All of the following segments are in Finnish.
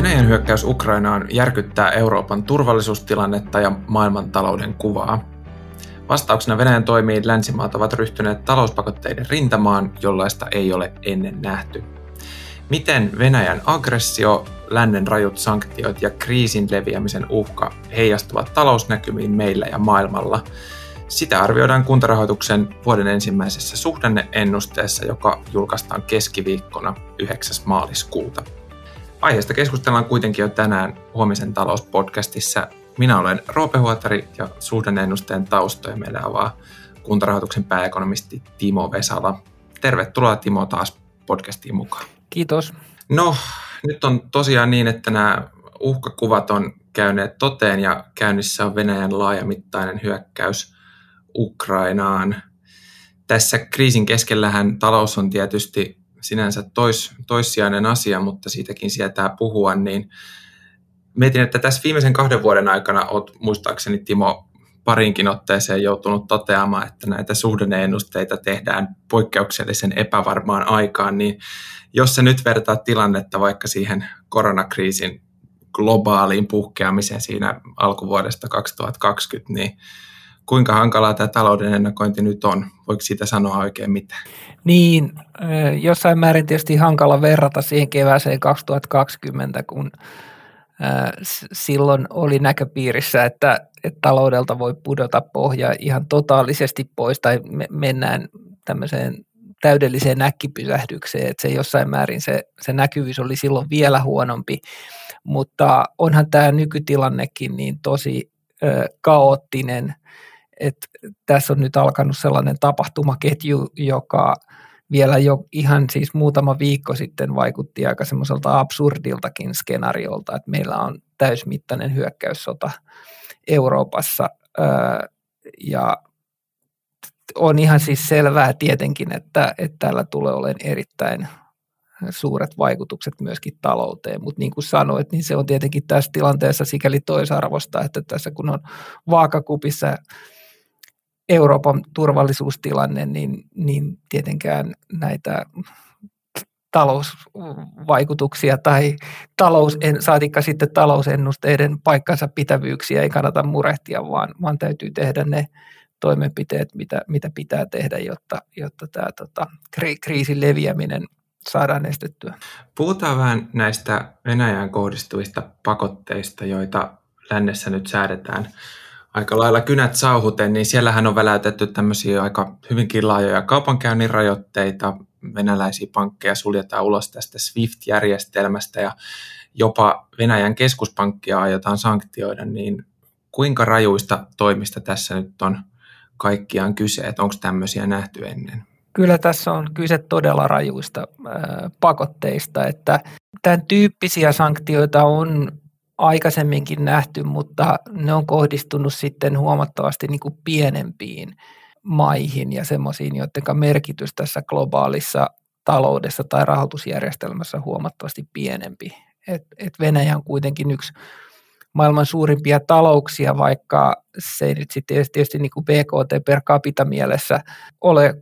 Venäjän hyökkäys Ukrainaan järkyttää Euroopan turvallisuustilannetta ja maailmantalouden kuvaa. Vastauksena Venäjän toimiin länsimaat ovat ryhtyneet talouspakotteiden rintamaan, jollaista ei ole ennen nähty. Miten Venäjän aggressio, lännen rajut sanktiot ja kriisin leviämisen uhka heijastuvat talousnäkymiin meillä ja maailmalla? Sitä arvioidaan kuntarahoituksen vuoden ensimmäisessä suhdanneennusteessa, joka julkaistaan keskiviikkona 9. maaliskuuta. Aiheesta keskustellaan kuitenkin jo tänään huomisen talouspodcastissa. Minä olen Roope Huotari ja suhdanneennusteen taustoja meille avaa kuntarahoituksen pääekonomisti Timo Vesala. Tervetuloa Timo taas podcastiin mukaan. Kiitos. No, nyt on tosiaan niin, että nämä uhkakuvat on käyneet toteen ja käynnissä on Venäjän laajamittainen hyökkäys Ukrainaan. Tässä kriisin keskellähän talous on tietysti sinänsä tois, toissijainen asia, mutta siitäkin sietää puhua, niin mietin, että tässä viimeisen kahden vuoden aikana olet muistaakseni Timo parinkin otteeseen joutunut toteamaan, että näitä suhdanneennusteita tehdään poikkeuksellisen epävarmaan aikaan, niin jos se nyt vertaa tilannetta vaikka siihen koronakriisin globaaliin puhkeamiseen siinä alkuvuodesta 2020, niin kuinka hankalaa tämä talouden ennakointi nyt on? Voiko siitä sanoa oikein mitään? Niin, jossain määrin tietysti hankala verrata siihen kevääseen 2020, kun silloin oli näköpiirissä, että, että taloudelta voi pudota pohja ihan totaalisesti pois tai me, mennään tämmöiseen täydelliseen näkkipysähdykseen, että se jossain määrin se, se näkyvyys oli silloin vielä huonompi, mutta onhan tämä nykytilannekin niin tosi ö, kaoottinen, että tässä on nyt alkanut sellainen tapahtumaketju, joka vielä jo ihan siis muutama viikko sitten vaikutti aika semmoiselta absurdiltakin skenaariolta, että meillä on täysmittainen hyökkäyssota Euroopassa ja on ihan siis selvää tietenkin, että, että tällä tulee olemaan erittäin suuret vaikutukset myöskin talouteen, mutta niin kuin sanoit, niin se on tietenkin tässä tilanteessa sikäli toisarvosta, että tässä kun on vaakakupissa Euroopan turvallisuustilanne, niin, niin tietenkään näitä talousvaikutuksia tai talous, saatikka sitten talousennusteiden paikkansa pitävyyksiä ei kannata murehtia, vaan, vaan täytyy tehdä ne toimenpiteet, mitä, mitä pitää tehdä, jotta, jotta tämä tota, kriisin leviäminen saadaan estettyä. Puhutaan vähän näistä Venäjään kohdistuvista pakotteista, joita lännessä nyt säädetään aika lailla kynät sauhuten, niin siellähän on väläytetty tämmöisiä aika hyvinkin laajoja kaupankäynnin rajoitteita. Venäläisiä pankkeja suljetaan ulos tästä SWIFT-järjestelmästä ja jopa Venäjän keskuspankkia aiotaan sanktioida, niin kuinka rajuista toimista tässä nyt on kaikkiaan kyse, että onko tämmöisiä nähty ennen? Kyllä tässä on kyse todella rajuista pakotteista, että tämän tyyppisiä sanktioita on aikaisemminkin nähty, mutta ne on kohdistunut sitten huomattavasti niin kuin pienempiin maihin ja semmoisiin, joiden merkitys tässä globaalissa taloudessa tai rahoitusjärjestelmässä on huomattavasti pienempi. Et, et Venäjä on kuitenkin yksi maailman suurimpia talouksia, vaikka se ei nyt sitten tietysti niin kuin BKT per capita mielessä ole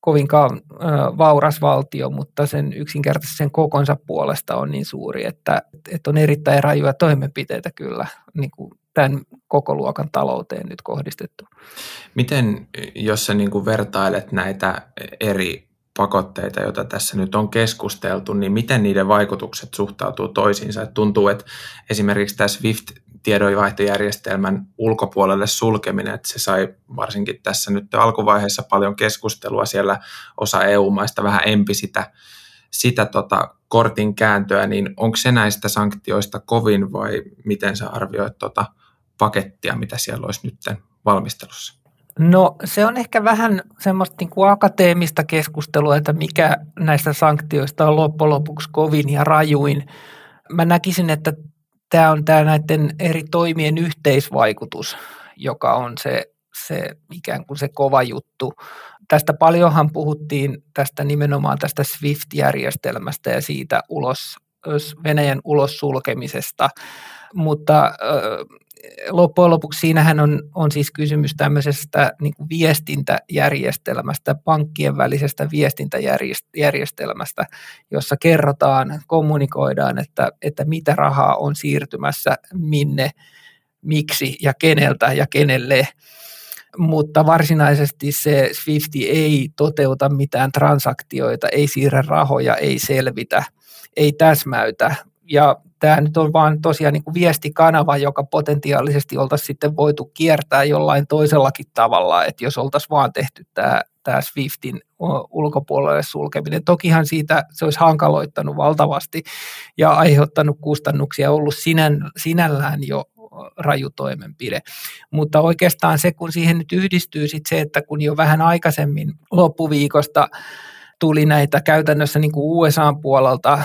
kovinkaan vauras valtio, mutta sen yksinkertaisesti sen kokonsa puolesta on niin suuri, että, että on erittäin rajuja toimenpiteitä kyllä niin kuin tämän koko luokan talouteen nyt kohdistettu. Miten, jos sä niin kuin vertailet näitä eri pakotteita, joita tässä nyt on keskusteltu, niin miten niiden vaikutukset suhtautuu toisiinsa? Et tuntuu, että esimerkiksi tämä SWIFT tiedonvaihtojärjestelmän ulkopuolelle sulkeminen, että se sai varsinkin tässä nyt alkuvaiheessa paljon keskustelua siellä osa EU-maista vähän empi sitä, sitä tota kortin kääntöä, niin onko se näistä sanktioista kovin vai miten sä arvioit tota pakettia, mitä siellä olisi nyt valmistelussa? No se on ehkä vähän semmoista niin kuin akateemista keskustelua, että mikä näistä sanktioista on loppujen lopuksi kovin ja rajuin. Mä näkisin, että tämä on tämä näiden eri toimien yhteisvaikutus, joka on se, se ikään kuin se kova juttu. Tästä paljonhan puhuttiin tästä nimenomaan tästä SWIFT-järjestelmästä ja siitä ulos, Venäjän ulos sulkemisesta, mutta loppujen lopuksi siinähän on, on siis kysymys tämmöisestä niin kuin viestintäjärjestelmästä, pankkien välisestä viestintäjärjestelmästä, jossa kerrotaan, kommunikoidaan, että, että mitä rahaa on siirtymässä, minne, miksi ja keneltä ja kenelle mutta varsinaisesti se Swift ei toteuta mitään transaktioita, ei siirrä rahoja, ei selvitä, ei täsmäytä. Ja tämä nyt on vaan tosiaan niin kuin viestikanava, joka potentiaalisesti oltaisiin sitten voitu kiertää jollain toisellakin tavalla, että jos oltaisiin vaan tehty tämä, tämä Swiftin ulkopuolelle sulkeminen. Tokihan siitä se olisi hankaloittanut valtavasti ja aiheuttanut kustannuksia, ollut sinän, sinällään jo raju toimenpide. Mutta oikeastaan se, kun siihen nyt yhdistyy sit se, että kun jo vähän aikaisemmin loppuviikosta tuli näitä käytännössä niin kuin USAn puolelta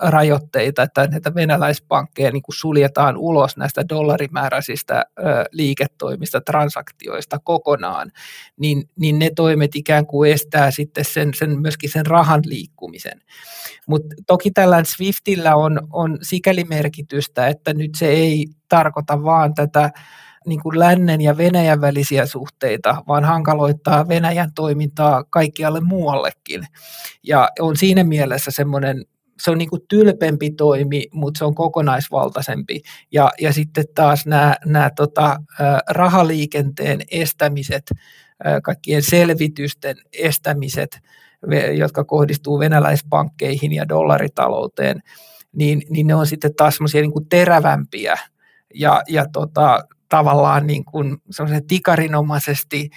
rajoitteita, että näitä venäläispankkeja niin kuin suljetaan ulos näistä dollarimääräisistä liiketoimista, transaktioista kokonaan, niin, niin ne toimet ikään kuin estää sitten sen, sen myöskin sen rahan liikkumisen. Mutta toki tällä Swiftillä on, on sikäli merkitystä, että nyt se ei tarkoita vaan tätä niin kuin lännen ja Venäjän välisiä suhteita, vaan hankaloittaa Venäjän toimintaa kaikkialle muuallekin. Ja on siinä mielessä semmoinen se on niin kuin tylpempi toimi, mutta se on kokonaisvaltaisempi. Ja, ja sitten taas nämä, nämä tota, rahaliikenteen estämiset, kaikkien selvitysten estämiset, jotka kohdistuu venäläispankkeihin ja dollaritalouteen, niin, niin ne on sitten taas semmoisia niin terävämpiä ja, ja tota, tavallaan niin kuin tikarinomaisesti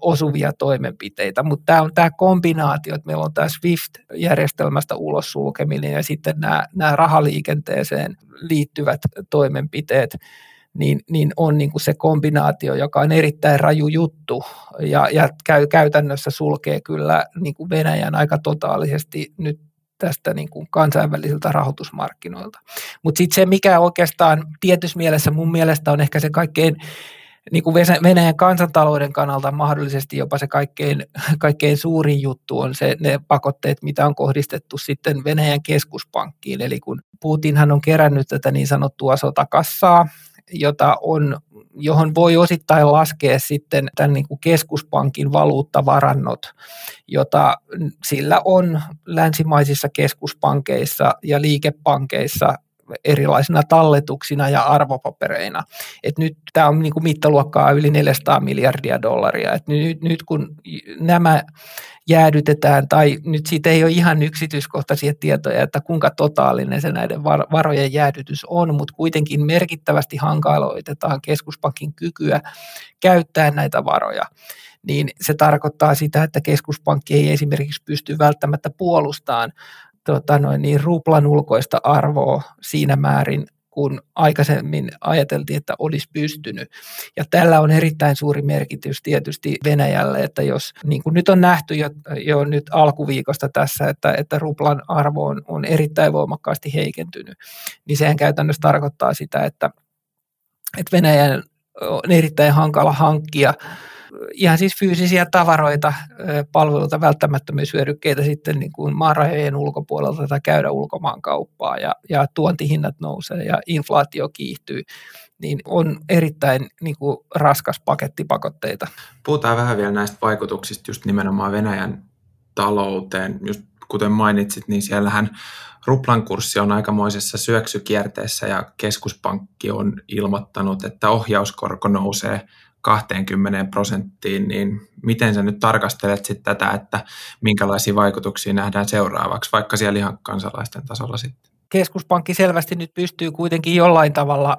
osuvia toimenpiteitä, mutta tämä on tämä kombinaatio, että meillä on tämä SWIFT-järjestelmästä ulos sulkeminen ja sitten nämä, nämä rahaliikenteeseen liittyvät toimenpiteet, niin, niin on niin kuin se kombinaatio, joka on erittäin raju juttu ja, ja käy, käytännössä sulkee kyllä niin kuin Venäjän aika totaalisesti nyt tästä niin kuin kansainvälisiltä rahoitusmarkkinoilta. Mutta sitten se, mikä oikeastaan tietyssä mielessä mun mielestä on ehkä se kaikkein niin kuin Venäjän kansantalouden kannalta mahdollisesti jopa se kaikkein, kaikkein suurin juttu on se, ne pakotteet, mitä on kohdistettu sitten Venäjän keskuspankkiin. Eli kun Putinhan on kerännyt tätä niin sanottua sotakassaa, jota on johon voi osittain laskea sitten tämän niin kuin keskuspankin valuuttavarannot, jota sillä on länsimaisissa keskuspankeissa ja liikepankeissa erilaisina talletuksina ja arvopapereina. Et nyt tämä on niinku mittaluokkaa yli 400 miljardia dollaria. Et nyt, nyt kun nämä jäädytetään, tai nyt siitä ei ole ihan yksityiskohtaisia tietoja, että kuinka totaalinen se näiden varojen jäädytys on, mutta kuitenkin merkittävästi hankaloitetaan keskuspankin kykyä käyttää näitä varoja. Niin se tarkoittaa sitä, että keskuspankki ei esimerkiksi pysty välttämättä puolustamaan tota noin, niin ruplan ulkoista arvoa siinä määrin, kun aikaisemmin ajateltiin, että olisi pystynyt. Ja tällä on erittäin suuri merkitys tietysti Venäjälle, että jos niin kuin nyt on nähty jo, jo nyt alkuviikosta tässä, että, että ruplan arvo on, on erittäin voimakkaasti heikentynyt, niin sehän käytännössä tarkoittaa sitä, että, että Venäjän on erittäin hankala hankkia ihan siis fyysisiä tavaroita, palveluita, välttämättömyyshyödykkeitä sitten niin kuin maarajojen ulkopuolelta tai käydä ulkomaan kauppaa ja, ja tuontihinnat nousee ja inflaatio kiihtyy, niin on erittäin niin kuin raskas paketti pakotteita. Puhutaan vähän vielä näistä vaikutuksista just nimenomaan Venäjän talouteen. Just kuten mainitsit, niin siellähän ruplan kurssi on aikamoisessa syöksykierteessä ja keskuspankki on ilmoittanut, että ohjauskorko nousee 20 prosenttiin, niin miten sä nyt tarkastelet sit tätä, että minkälaisia vaikutuksia nähdään seuraavaksi, vaikka siellä ihan kansalaisten tasolla sitten? Keskuspankki selvästi nyt pystyy kuitenkin jollain tavalla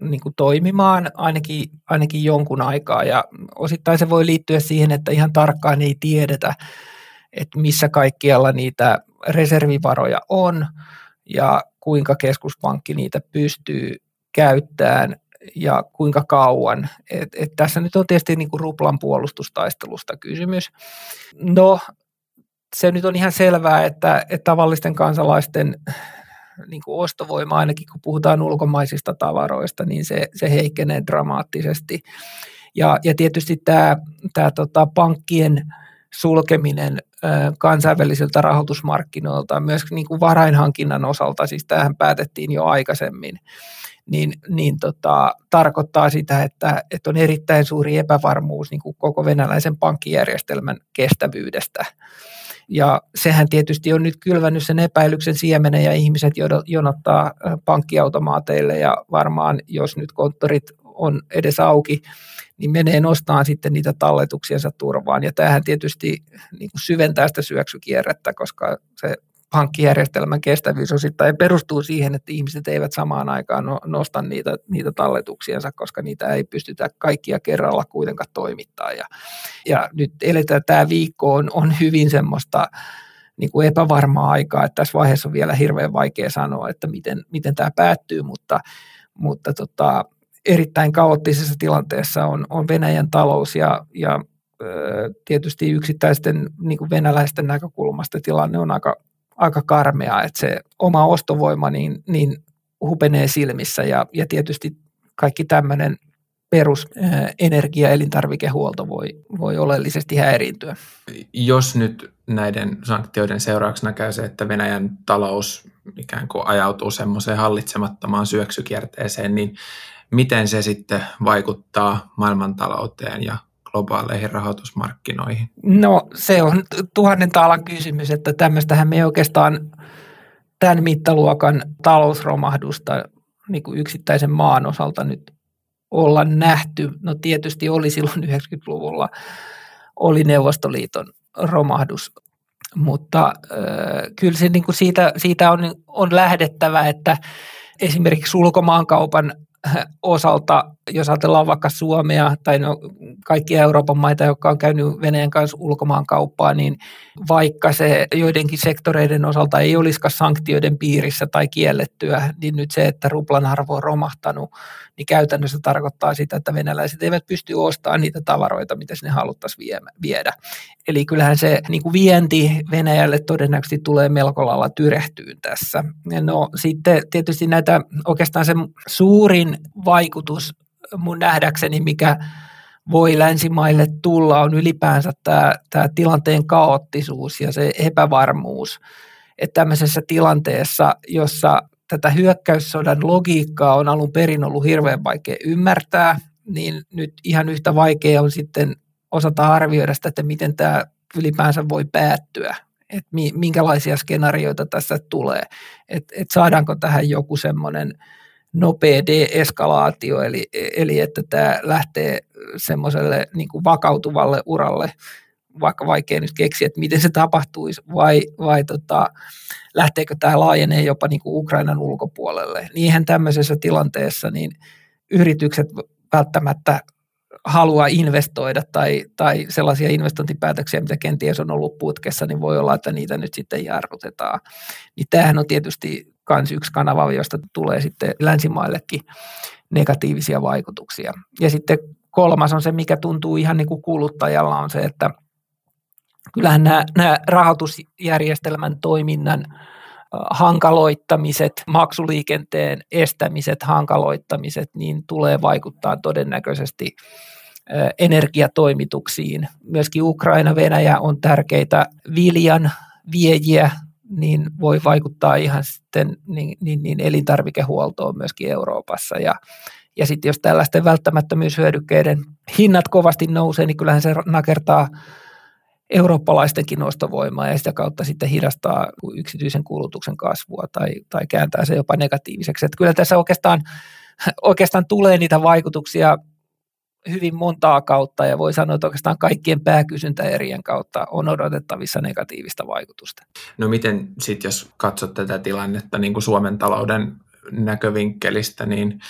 niin kuin toimimaan ainakin, ainakin jonkun aikaa ja osittain se voi liittyä siihen, että ihan tarkkaan ei tiedetä, että missä kaikkialla niitä reservivaroja on ja kuinka keskuspankki niitä pystyy käyttämään ja kuinka kauan. Et, et tässä nyt on tietysti niin kuin ruplan puolustustaistelusta kysymys. No, se nyt on ihan selvää, että, että tavallisten kansalaisten niin kuin ostovoima, ainakin kun puhutaan ulkomaisista tavaroista, niin se, se heikkenee dramaattisesti. Ja, ja tietysti tämä, tämä tota, pankkien sulkeminen kansainvälisiltä rahoitusmarkkinoilta, myös niin kuin varainhankinnan osalta, siis tähän päätettiin jo aikaisemmin, niin, niin tota, tarkoittaa sitä, että, että on erittäin suuri epävarmuus niin kuin koko venäläisen pankkijärjestelmän kestävyydestä. Ja sehän tietysti on nyt kylvännyt sen epäilyksen siemenen ja ihmiset jonottaa pankkiautomaateille ja varmaan jos nyt konttorit on edes auki, niin menee nostaan sitten niitä talletuksiensa turvaan. Ja tämähän tietysti niin kuin syventää sitä syöksykierrettä, koska se pankkijärjestelmän kestävyys osittain perustuu siihen, että ihmiset eivät samaan aikaan no, nosta niitä, niitä talletuksiensa, koska niitä ei pystytä kaikkia kerralla kuitenkaan toimittaa. Ja, ja nyt eletään tämä viikko on, on hyvin semmoista niin kuin epävarmaa aikaa, että tässä vaiheessa on vielä hirveän vaikea sanoa, että miten, miten tämä päättyy, mutta, mutta tota, erittäin kaoottisessa tilanteessa on, on Venäjän talous ja, ja tietysti yksittäisten niin kuin venäläisten näkökulmasta tilanne on aika, aika karmea, että se oma ostovoima niin, niin hupenee silmissä ja, ja tietysti kaikki tämmöinen perusenergia- elintarvikehuolto voi, voi oleellisesti häiriintyä. Jos nyt näiden sanktioiden seurauksena käy se, että Venäjän talous ikään kuin ajautuu semmoiseen hallitsemattomaan syöksykierteeseen, niin miten se sitten vaikuttaa maailmantalouteen ja globaaleihin rahoitusmarkkinoihin? No se on tuhannen taalan kysymys, että tämmöistähän me ei oikeastaan tämän mittaluokan talousromahdusta niin kuin yksittäisen maan osalta nyt olla nähty. No tietysti oli silloin 90-luvulla, oli Neuvostoliiton romahdus, mutta äh, kyllä se niin kuin siitä, siitä on, on lähdettävä, että esimerkiksi ulkomaankaupan osalta, jos ajatellaan vaikka Suomea tai no, kaikkia Euroopan maita, jotka on käynyt Venäjän kanssa ulkomaan kauppaa, niin vaikka se joidenkin sektoreiden osalta ei olisikaan sanktioiden piirissä tai kiellettyä, niin nyt se, että ruplan arvo on romahtanut, niin käytännössä tarkoittaa sitä, että venäläiset eivät pysty ostamaan niitä tavaroita, mitä sinne haluttaisiin viedä. Eli kyllähän se niin kuin vienti Venäjälle todennäköisesti tulee melko lailla tyrehtyyn tässä. No sitten tietysti näitä oikeastaan se suurin vaikutus mun nähdäkseni, mikä voi länsimaille tulla, on ylipäänsä tämä, tämä tilanteen kaoottisuus ja se epävarmuus. Että tämmöisessä tilanteessa, jossa tätä hyökkäyssodan logiikkaa on alun perin ollut hirveän vaikea ymmärtää, niin nyt ihan yhtä vaikea on sitten osata arvioida sitä, että miten tämä ylipäänsä voi päättyä, että minkälaisia skenaarioita tässä tulee, että et saadaanko tähän joku semmoinen – nopea deeskalaatio, eli, eli että tämä lähtee semmoiselle niin vakautuvalle uralle, vaikka vaikea nyt keksiä, että miten se tapahtuisi, vai, vai tota, lähteekö tämä laajenee jopa niin kuin Ukrainan ulkopuolelle. Niinhän tämmöisessä tilanteessa niin yritykset välttämättä halua investoida tai, tai sellaisia investointipäätöksiä, mitä kenties on ollut putkessa, niin voi olla, että niitä nyt sitten jarrutetaan. Niin tämähän on tietysti myös yksi kanava, josta tulee sitten länsimaillekin negatiivisia vaikutuksia. Ja sitten kolmas on se, mikä tuntuu ihan niin kuin kuluttajalla, on se, että kyllähän nämä, nämä rahoitusjärjestelmän toiminnan hankaloittamiset, maksuliikenteen estämiset, hankaloittamiset, niin tulee vaikuttaa todennäköisesti energiatoimituksiin. Myöskin Ukraina, Venäjä on tärkeitä viljan viejiä niin voi vaikuttaa ihan sitten niin, niin, niin elintarvikehuoltoon myöskin Euroopassa. Ja, ja sitten jos tällaisten välttämättömyyshyödykkeiden hinnat kovasti nousee, niin kyllähän se nakertaa eurooppalaistenkin ostovoimaa ja sitä kautta sitten hidastaa yksityisen kulutuksen kasvua tai, tai kääntää se jopa negatiiviseksi. Että kyllä tässä oikeastaan, oikeastaan tulee niitä vaikutuksia hyvin montaa kautta ja voi sanoa, että oikeastaan kaikkien pääkysyntäerien kautta on odotettavissa negatiivista vaikutusta. No miten sitten, jos katsot tätä tilannetta niin kuin Suomen talouden näkövinkkelistä, niin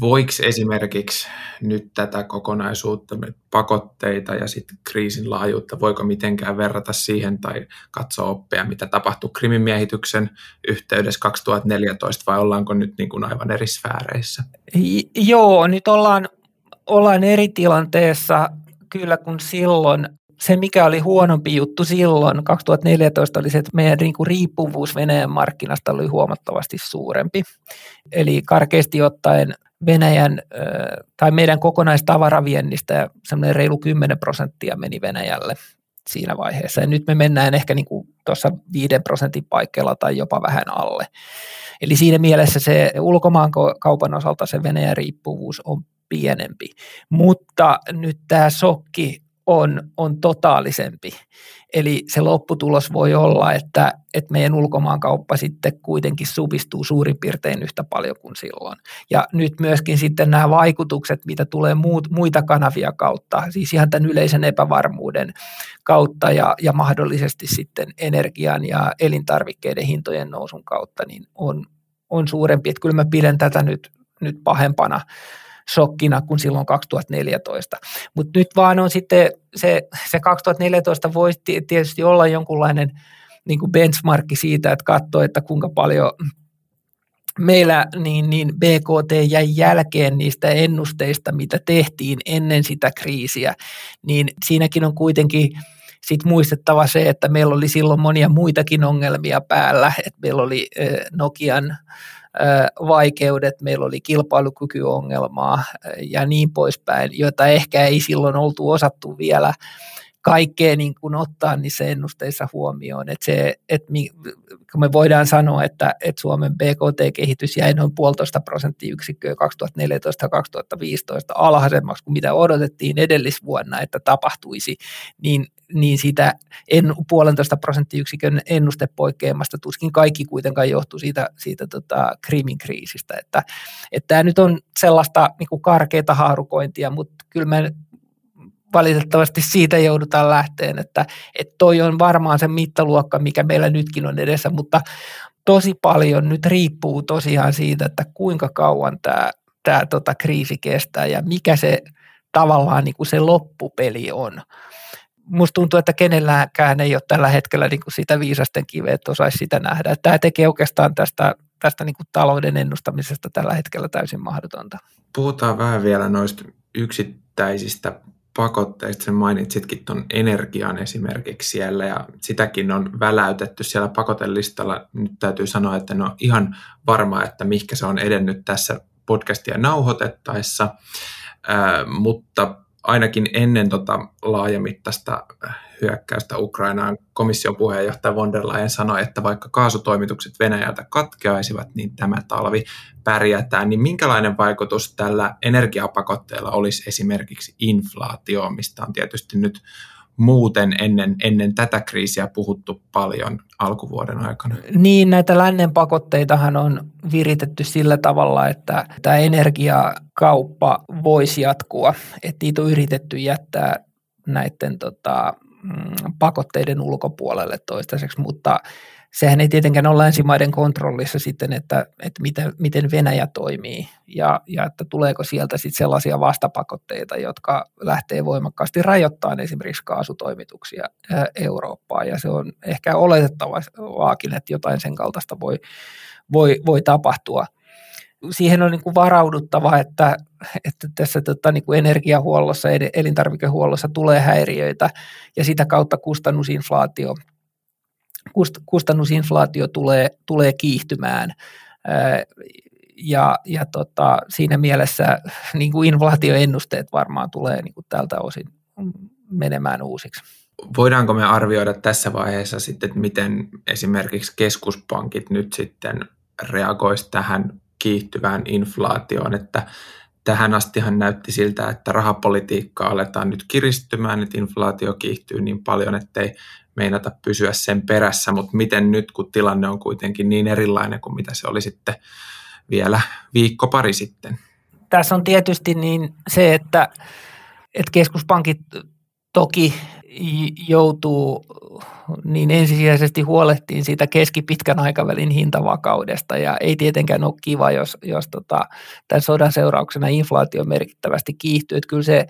voiko esimerkiksi nyt tätä kokonaisuutta, pakotteita ja sitten kriisin laajuutta, voiko mitenkään verrata siihen tai katsoa oppia, mitä tapahtui Krimin miehityksen yhteydessä 2014 vai ollaanko nyt niin kuin aivan eri sfääreissä? Joo, nyt ollaan ollaan eri tilanteessa kyllä kuin silloin. Se, mikä oli huonompi juttu silloin, 2014, oli se, että meidän niin kuin riippuvuus Venäjän markkinasta oli huomattavasti suurempi. Eli karkeasti ottaen Venäjän tai meidän kokonaistavaraviennistä semmoinen reilu 10 prosenttia meni Venäjälle. siinä vaiheessa. Ja nyt me mennään ehkä niin kuin tuossa 5 prosentin paikkeilla tai jopa vähän alle. Eli siinä mielessä se ulkomaan kaupan osalta se Venäjän riippuvuus on pienempi. Mutta nyt tämä sokki on, on totaalisempi. Eli se lopputulos voi olla, että, että meidän ulkomaankauppa sitten kuitenkin supistuu suurin piirtein yhtä paljon kuin silloin. Ja nyt myöskin sitten nämä vaikutukset, mitä tulee muut, muita kanavia kautta, siis ihan tämän yleisen epävarmuuden kautta ja, ja mahdollisesti sitten energian ja elintarvikkeiden hintojen nousun kautta, niin on, on suurempi. Että kyllä mä pidän tätä nyt, nyt pahempana shokkina kuin silloin 2014. Mutta nyt vaan on sitten se, se 2014 voisi tietysti olla jonkunlainen niin kuin benchmarkki siitä, että katsoo, että kuinka paljon meillä niin, niin BKT jäi jälkeen niistä ennusteista, mitä tehtiin ennen sitä kriisiä, niin siinäkin on kuitenkin sit muistettava se, että meillä oli silloin monia muitakin ongelmia päällä, että meillä oli Nokian vaikeudet, meillä oli kilpailukykyongelmaa ja niin poispäin, joita ehkä ei silloin oltu osattu vielä kaikkea niin kuin ottaa niissä ennusteissa huomioon. Että se, että me voidaan sanoa, että, että Suomen BKT-kehitys jäi noin puolitoista prosenttiyksikköä 2014-2015 alhaisemmaksi kuin mitä odotettiin edellisvuonna, että tapahtuisi, niin niin sitä en, puolentoista prosenttiyksikön ennustepoikkeamasta tuskin kaikki kuitenkaan johtuu siitä, siitä tota Krimin kriisistä. Että, että tämä nyt on sellaista niin kuin karkeata haarukointia, mutta kyllä me valitettavasti siitä joudutaan lähteen, että, että toi on varmaan se mittaluokka, mikä meillä nytkin on edessä, mutta tosi paljon nyt riippuu tosiaan siitä, että kuinka kauan tämä, tämä tota kriisi kestää ja mikä se tavallaan niin kuin se loppupeli on musta tuntuu, että kenelläkään ei ole tällä hetkellä niin kuin sitä viisasten kiveä, että osaisi sitä nähdä. Tämä tekee oikeastaan tästä, tästä niin kuin talouden ennustamisesta tällä hetkellä täysin mahdotonta. Puhutaan vähän vielä noista yksittäisistä pakotteista. Sen mainitsitkin tuon energian esimerkiksi siellä ja sitäkin on väläytetty siellä pakotelistalla. Nyt täytyy sanoa, että no ihan varma, että mihinkä se on edennyt tässä podcastia nauhoitettaessa, äh, mutta ainakin ennen tota laajamittaista hyökkäystä Ukrainaan komission puheenjohtaja von der Leyen sanoi, että vaikka kaasutoimitukset Venäjältä katkeaisivat, niin tämä talvi pärjätään. Niin minkälainen vaikutus tällä energiapakotteella olisi esimerkiksi inflaatioon, mistä on tietysti nyt muuten ennen, ennen tätä kriisiä puhuttu paljon alkuvuoden aikana? Niin, näitä lännen pakotteitahan on viritetty sillä tavalla, että tämä energiakauppa voisi jatkua. Että niitä on yritetty jättää näiden tota, mm, pakotteiden ulkopuolelle toistaiseksi, mutta sehän ei tietenkään ole länsimaiden kontrollissa sitten, että, että miten, miten Venäjä toimii ja, ja että tuleeko sieltä sitten sellaisia vastapakotteita, jotka lähtee voimakkaasti rajoittamaan esimerkiksi kaasutoimituksia Eurooppaan ja se on ehkä oletettavaakin, että jotain sen kaltaista voi, voi, voi tapahtua. Siihen on niin kuin varauduttava, että, että tässä tota, niin kuin energiahuollossa, elintarvikehuollossa tulee häiriöitä ja sitä kautta kustannusinflaatio – kustannusinflaatio tulee, tulee kiihtymään. Ja, ja tota, siinä mielessä niin kuin inflaatioennusteet varmaan tulee niin kuin tältä osin menemään uusiksi. Voidaanko me arvioida tässä vaiheessa sitten, että miten esimerkiksi keskuspankit nyt sitten reagoisi tähän kiihtyvään inflaatioon, että tähän astihan näytti siltä, että rahapolitiikkaa aletaan nyt kiristymään, että inflaatio kiihtyy niin paljon, ettei meinata pysyä sen perässä, mutta miten nyt, kun tilanne on kuitenkin niin erilainen kuin mitä se oli sitten vielä viikko pari sitten? Tässä on tietysti niin se, että, että keskuspankit toki joutuu niin ensisijaisesti huolehtiin siitä keskipitkän aikavälin hintavakaudesta ja ei tietenkään ole kiva, jos, jos tota, tämän sodan seurauksena inflaatio merkittävästi kiihtyy. Että kyllä se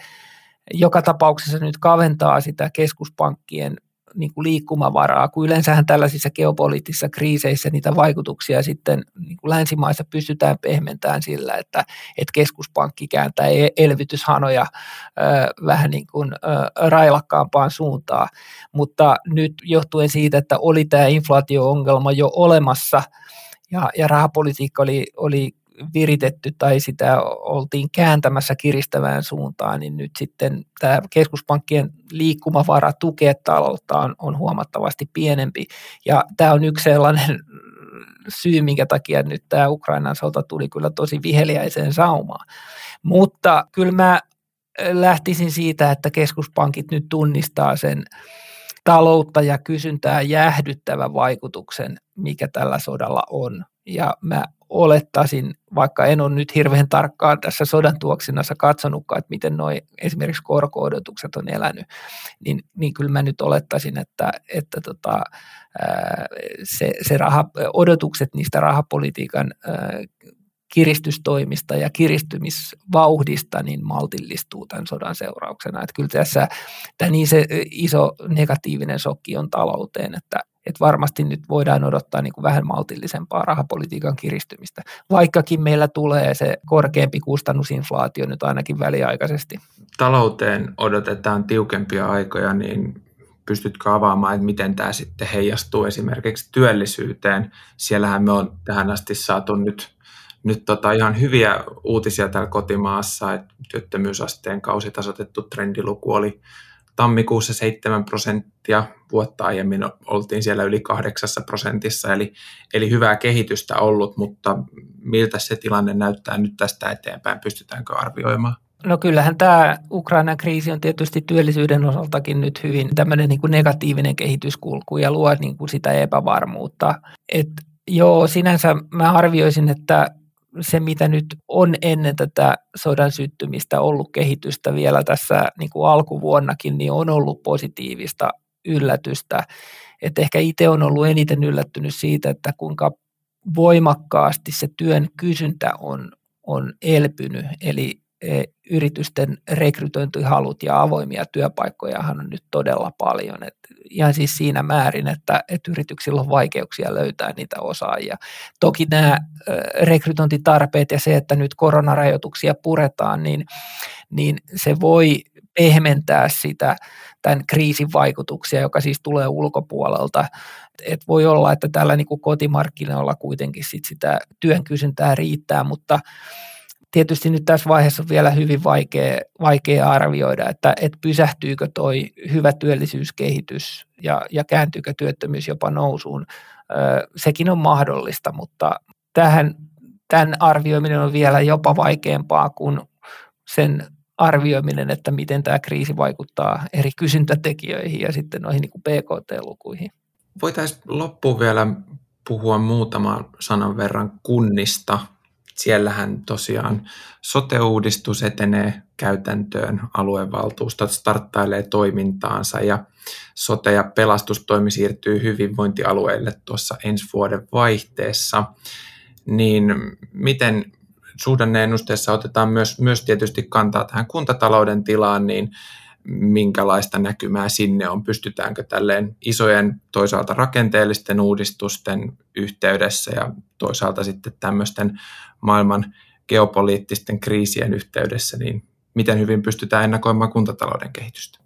joka tapauksessa nyt kaventaa sitä keskuspankkien niin kuin liikkumavaraa, kun yleensähän tällaisissa geopoliittisissa kriiseissä niitä vaikutuksia sitten niin kuin länsimaissa pystytään pehmentämään sillä, että, että keskuspankki kääntää e-, elvytyshanoja ö, vähän niin kuin ö, railakkaampaan suuntaan, mutta nyt johtuen siitä, että oli tämä inflaatio-ongelma jo olemassa ja, ja rahapolitiikka oli, oli viritetty tai sitä oltiin kääntämässä kiristävään suuntaan, niin nyt sitten tämä keskuspankkien liikkumavara tukea taloutta on, on huomattavasti pienempi. Ja tämä on yksi sellainen syy, minkä takia nyt tämä Ukrainan sota tuli kyllä tosi viheliäiseen saumaan. Mutta kyllä mä lähtisin siitä, että keskuspankit nyt tunnistaa sen taloutta ja kysyntää jäähdyttävän vaikutuksen, mikä tällä sodalla on. Ja mä olettaisin, vaikka en ole nyt hirveän tarkkaan tässä sodan tuoksinnassa katsonutkaan, että miten noin esimerkiksi korko-odotukset on elänyt, niin, niin kyllä mä nyt olettaisin, että, että tota, se, se raha, odotukset niistä rahapolitiikan kiristystoimista ja kiristymisvauhdista niin maltillistuu tämän sodan seurauksena. Että kyllä tässä tämä niin se iso negatiivinen shokki on talouteen, että, että varmasti nyt voidaan odottaa niin kuin vähän maltillisempaa rahapolitiikan kiristymistä, vaikkakin meillä tulee se korkeampi kustannusinflaatio nyt ainakin väliaikaisesti. Talouteen odotetaan tiukempia aikoja, niin pystytkö avaamaan, että miten tämä sitten heijastuu esimerkiksi työllisyyteen? Siellähän me on tähän asti saatu nyt nyt tota ihan hyviä uutisia täällä kotimaassa, että työttömyysasteen kausitasoitettu trendiluku oli tammikuussa 7 prosenttia, vuotta aiemmin oltiin siellä yli 8 prosentissa, eli, eli hyvää kehitystä ollut, mutta miltä se tilanne näyttää nyt tästä eteenpäin, pystytäänkö arvioimaan? No kyllähän tämä Ukrainan kriisi on tietysti työllisyyden osaltakin nyt hyvin tämmöinen niin kuin negatiivinen kehityskulku ja luo niin kuin sitä epävarmuutta. Et joo, sinänsä mä arvioisin, että se, mitä nyt on ennen tätä sodan syttymistä ollut kehitystä vielä tässä niin kuin alkuvuonnakin, niin on ollut positiivista yllätystä. Et ehkä itse on ollut eniten yllättynyt siitä, että kuinka voimakkaasti se työn kysyntä on, on elpynyt. Eli E, yritysten rekrytointihalut ja avoimia työpaikkoja on nyt todella paljon. Et ihan siis siinä määrin, että, että yrityksillä on vaikeuksia löytää niitä osaajia. Toki nämä rekrytointitarpeet ja se, että nyt koronarajoituksia puretaan, niin, niin se voi pehmentää sitä tämän kriisin vaikutuksia, joka siis tulee ulkopuolelta. Et voi olla, että tällä niin kuin kotimarkkinoilla kuitenkin sit sitä työn kysyntää riittää, mutta tietysti nyt tässä vaiheessa on vielä hyvin vaikea, vaikea arvioida, että, että pysähtyykö toi hyvä työllisyyskehitys ja, ja kääntyykö työttömyys jopa nousuun. sekin on mahdollista, mutta tähän, tämän arvioiminen on vielä jopa vaikeampaa kuin sen arvioiminen, että miten tämä kriisi vaikuttaa eri kysyntätekijöihin ja sitten noihin niin PKT-lukuihin. Voitaisiin loppuun vielä puhua muutaman sanan verran kunnista – siellähän tosiaan sote-uudistus etenee käytäntöön, aluevaltuustot starttailee toimintaansa ja sote- ja pelastustoimi siirtyy hyvinvointialueille tuossa ensi vuoden vaihteessa. Niin miten suhdanneennusteessa otetaan myös, myös tietysti kantaa tähän kuntatalouden tilaan, niin minkälaista näkymää sinne on, pystytäänkö tälleen isojen toisaalta rakenteellisten uudistusten yhteydessä ja toisaalta sitten tämmöisten maailman geopoliittisten kriisien yhteydessä, niin miten hyvin pystytään ennakoimaan kuntatalouden kehitystä?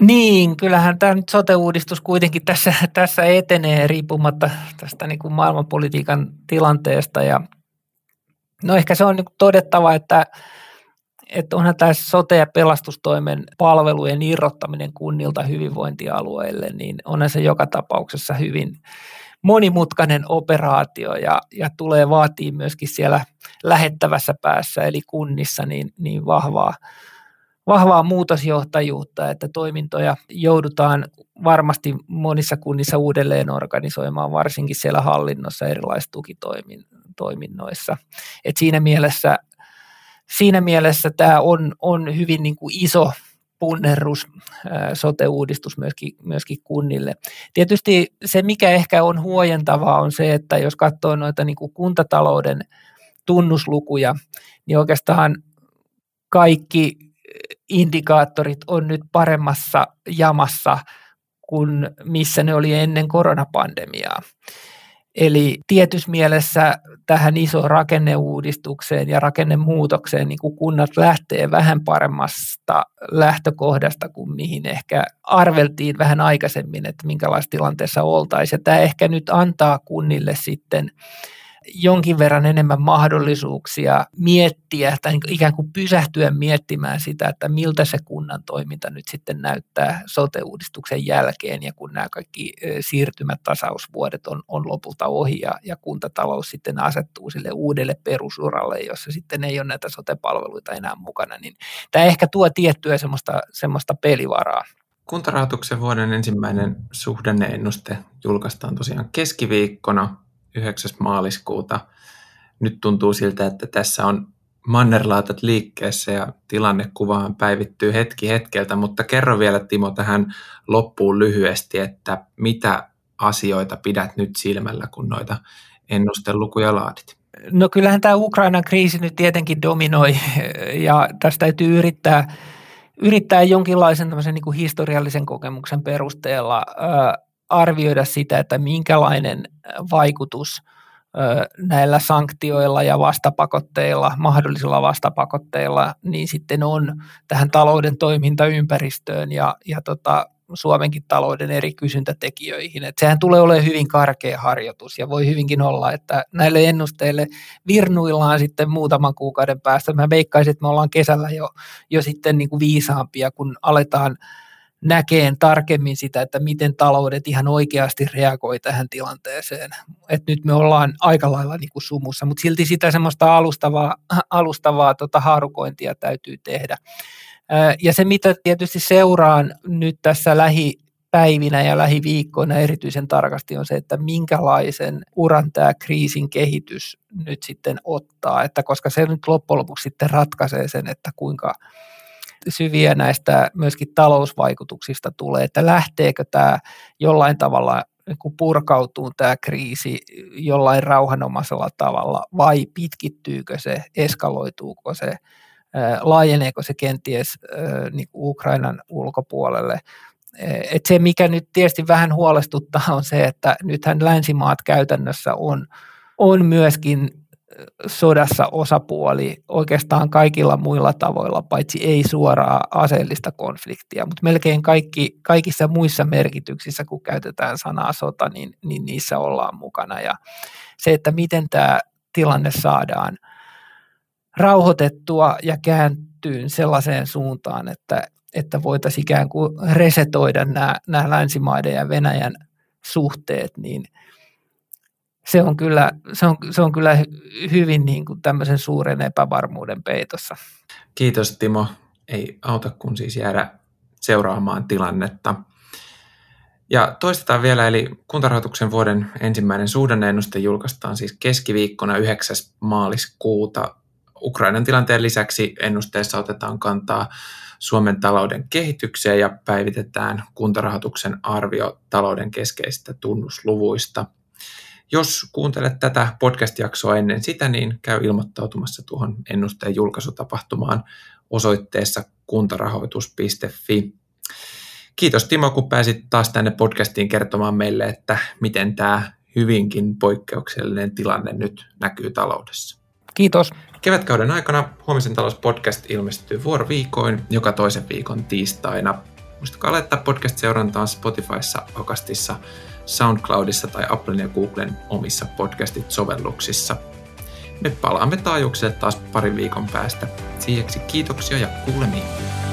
Niin, kyllähän tämä nyt sote-uudistus kuitenkin tässä, tässä etenee riippumatta tästä niin kuin maailmanpolitiikan tilanteesta. Ja no ehkä se on niin todettava, että että onhan tämä sote- ja pelastustoimen palvelujen irrottaminen kunnilta hyvinvointialueille, niin onhan se joka tapauksessa hyvin monimutkainen operaatio ja, ja tulee vaatii myöskin siellä lähettävässä päässä eli kunnissa niin, niin vahvaa, vahvaa muutosjohtajuutta, että toimintoja joudutaan varmasti monissa kunnissa uudelleen organisoimaan, varsinkin siellä hallinnossa erilaisissa tukitoiminnoissa. Et siinä mielessä siinä mielessä tämä on, on hyvin niin kuin iso punnerrus, sote-uudistus myöskin, myöskin kunnille. Tietysti se, mikä ehkä on huojentavaa, on se, että jos katsoo noita niin kuin kuntatalouden tunnuslukuja, niin oikeastaan kaikki indikaattorit on nyt paremmassa jamassa kuin missä ne oli ennen koronapandemiaa. Eli tietyssä mielessä tähän isoon rakenneuudistukseen ja rakennemuutokseen niin kuin kunnat lähtee vähän paremmasta lähtökohdasta kuin mihin ehkä arveltiin vähän aikaisemmin, että minkälaisessa tilanteessa oltaisiin. Ja tämä ehkä nyt antaa kunnille sitten jonkin verran enemmän mahdollisuuksia miettiä tai niin ikään kuin pysähtyä miettimään sitä, että miltä se kunnan toiminta nyt sitten näyttää sote-uudistuksen jälkeen ja kun nämä kaikki siirtymät tasausvuodet on, on lopulta ohi ja, ja kuntatalous sitten asettuu sille uudelle perusuralle, jossa sitten ei ole näitä sote-palveluita enää mukana, niin tämä ehkä tuo tiettyä semmoista, semmoista pelivaraa. Kuntarahoituksen vuoden ensimmäinen suhdanneennuste julkaistaan tosiaan keskiviikkona 9. maaliskuuta. Nyt tuntuu siltä, että tässä on mannerlaatat liikkeessä ja tilannekuvaan päivittyy hetki hetkeltä, mutta kerro vielä Timo tähän loppuun lyhyesti, että mitä asioita pidät nyt silmällä, kun noita ennustelukuja laadit? No kyllähän tämä Ukrainan kriisi nyt tietenkin dominoi ja tästä täytyy yrittää, yrittää jonkinlaisen niin kuin historiallisen kokemuksen perusteella arvioida sitä, että minkälainen vaikutus näillä sanktioilla ja vastapakotteilla, mahdollisilla vastapakotteilla, niin sitten on tähän talouden toimintaympäristöön ja, ja tota, Suomenkin talouden eri kysyntätekijöihin. Et sehän tulee olemaan hyvin karkea harjoitus ja voi hyvinkin olla, että näille ennusteille virnuillaan sitten muutaman kuukauden päästä. Mä veikkaisin, että me ollaan kesällä jo, jo sitten niin kuin viisaampia, kun aletaan näkeen tarkemmin sitä, että miten taloudet ihan oikeasti reagoi tähän tilanteeseen. Et nyt me ollaan aika lailla niin kuin sumussa, mutta silti sitä semmoista alustavaa, alustavaa tota haarukointia täytyy tehdä. Ja se, mitä tietysti seuraan nyt tässä lähipäivinä ja lähiviikkoina erityisen tarkasti on se, että minkälaisen uran tämä kriisin kehitys nyt sitten ottaa, että koska se nyt loppujen lopuksi sitten ratkaisee sen, että kuinka syviä näistä myöskin talousvaikutuksista tulee, että lähteekö tämä jollain tavalla kun purkautuu tämä kriisi jollain rauhanomaisella tavalla vai pitkittyykö se, eskaloituuko se, laajeneeko se kenties niin Ukrainan ulkopuolelle. Et se, mikä nyt tietysti vähän huolestuttaa, on se, että nythän länsimaat käytännössä on, on myöskin sodassa osapuoli oikeastaan kaikilla muilla tavoilla, paitsi ei suoraa aseellista konfliktia, mutta melkein kaikki, kaikissa muissa merkityksissä, kun käytetään sanaa sota, niin, niin niissä ollaan mukana. Ja se, että miten tämä tilanne saadaan rauhoitettua ja kääntyyn sellaiseen suuntaan, että, että voitaisiin ikään kuin resetoida nämä, nämä länsimaiden ja Venäjän suhteet, niin – se on kyllä, se on, se on kyllä hyvin niin kuin tämmöisen suuren epävarmuuden peitossa. Kiitos Timo. Ei auta kun siis jäädä seuraamaan tilannetta. Ja toistetaan vielä, eli kuntarahoituksen vuoden ensimmäinen suhdanneennuste julkaistaan siis keskiviikkona 9. maaliskuuta. Ukrainan tilanteen lisäksi ennusteessa otetaan kantaa Suomen talouden kehitykseen ja päivitetään kuntarahoituksen arvio talouden keskeisistä tunnusluvuista – jos kuuntelet tätä podcast-jaksoa ennen sitä, niin käy ilmoittautumassa tuohon ennusteen julkaisutapahtumaan osoitteessa kuntarahoitus.fi. Kiitos Timo, kun pääsit taas tänne podcastiin kertomaan meille, että miten tämä hyvinkin poikkeuksellinen tilanne nyt näkyy taloudessa. Kiitos. Kevätkauden aikana Huomisen talouspodcast ilmestyy vuoroviikoin joka toisen viikon tiistaina. Muistakaa laittaa podcast-seurantaan Spotifyssa, Okastissa, SoundCloudissa tai Applen ja Googlen omissa podcastit-sovelluksissa. Me palaamme taajuukselle taas parin viikon päästä. Siiheksi kiitoksia ja kuulemiin.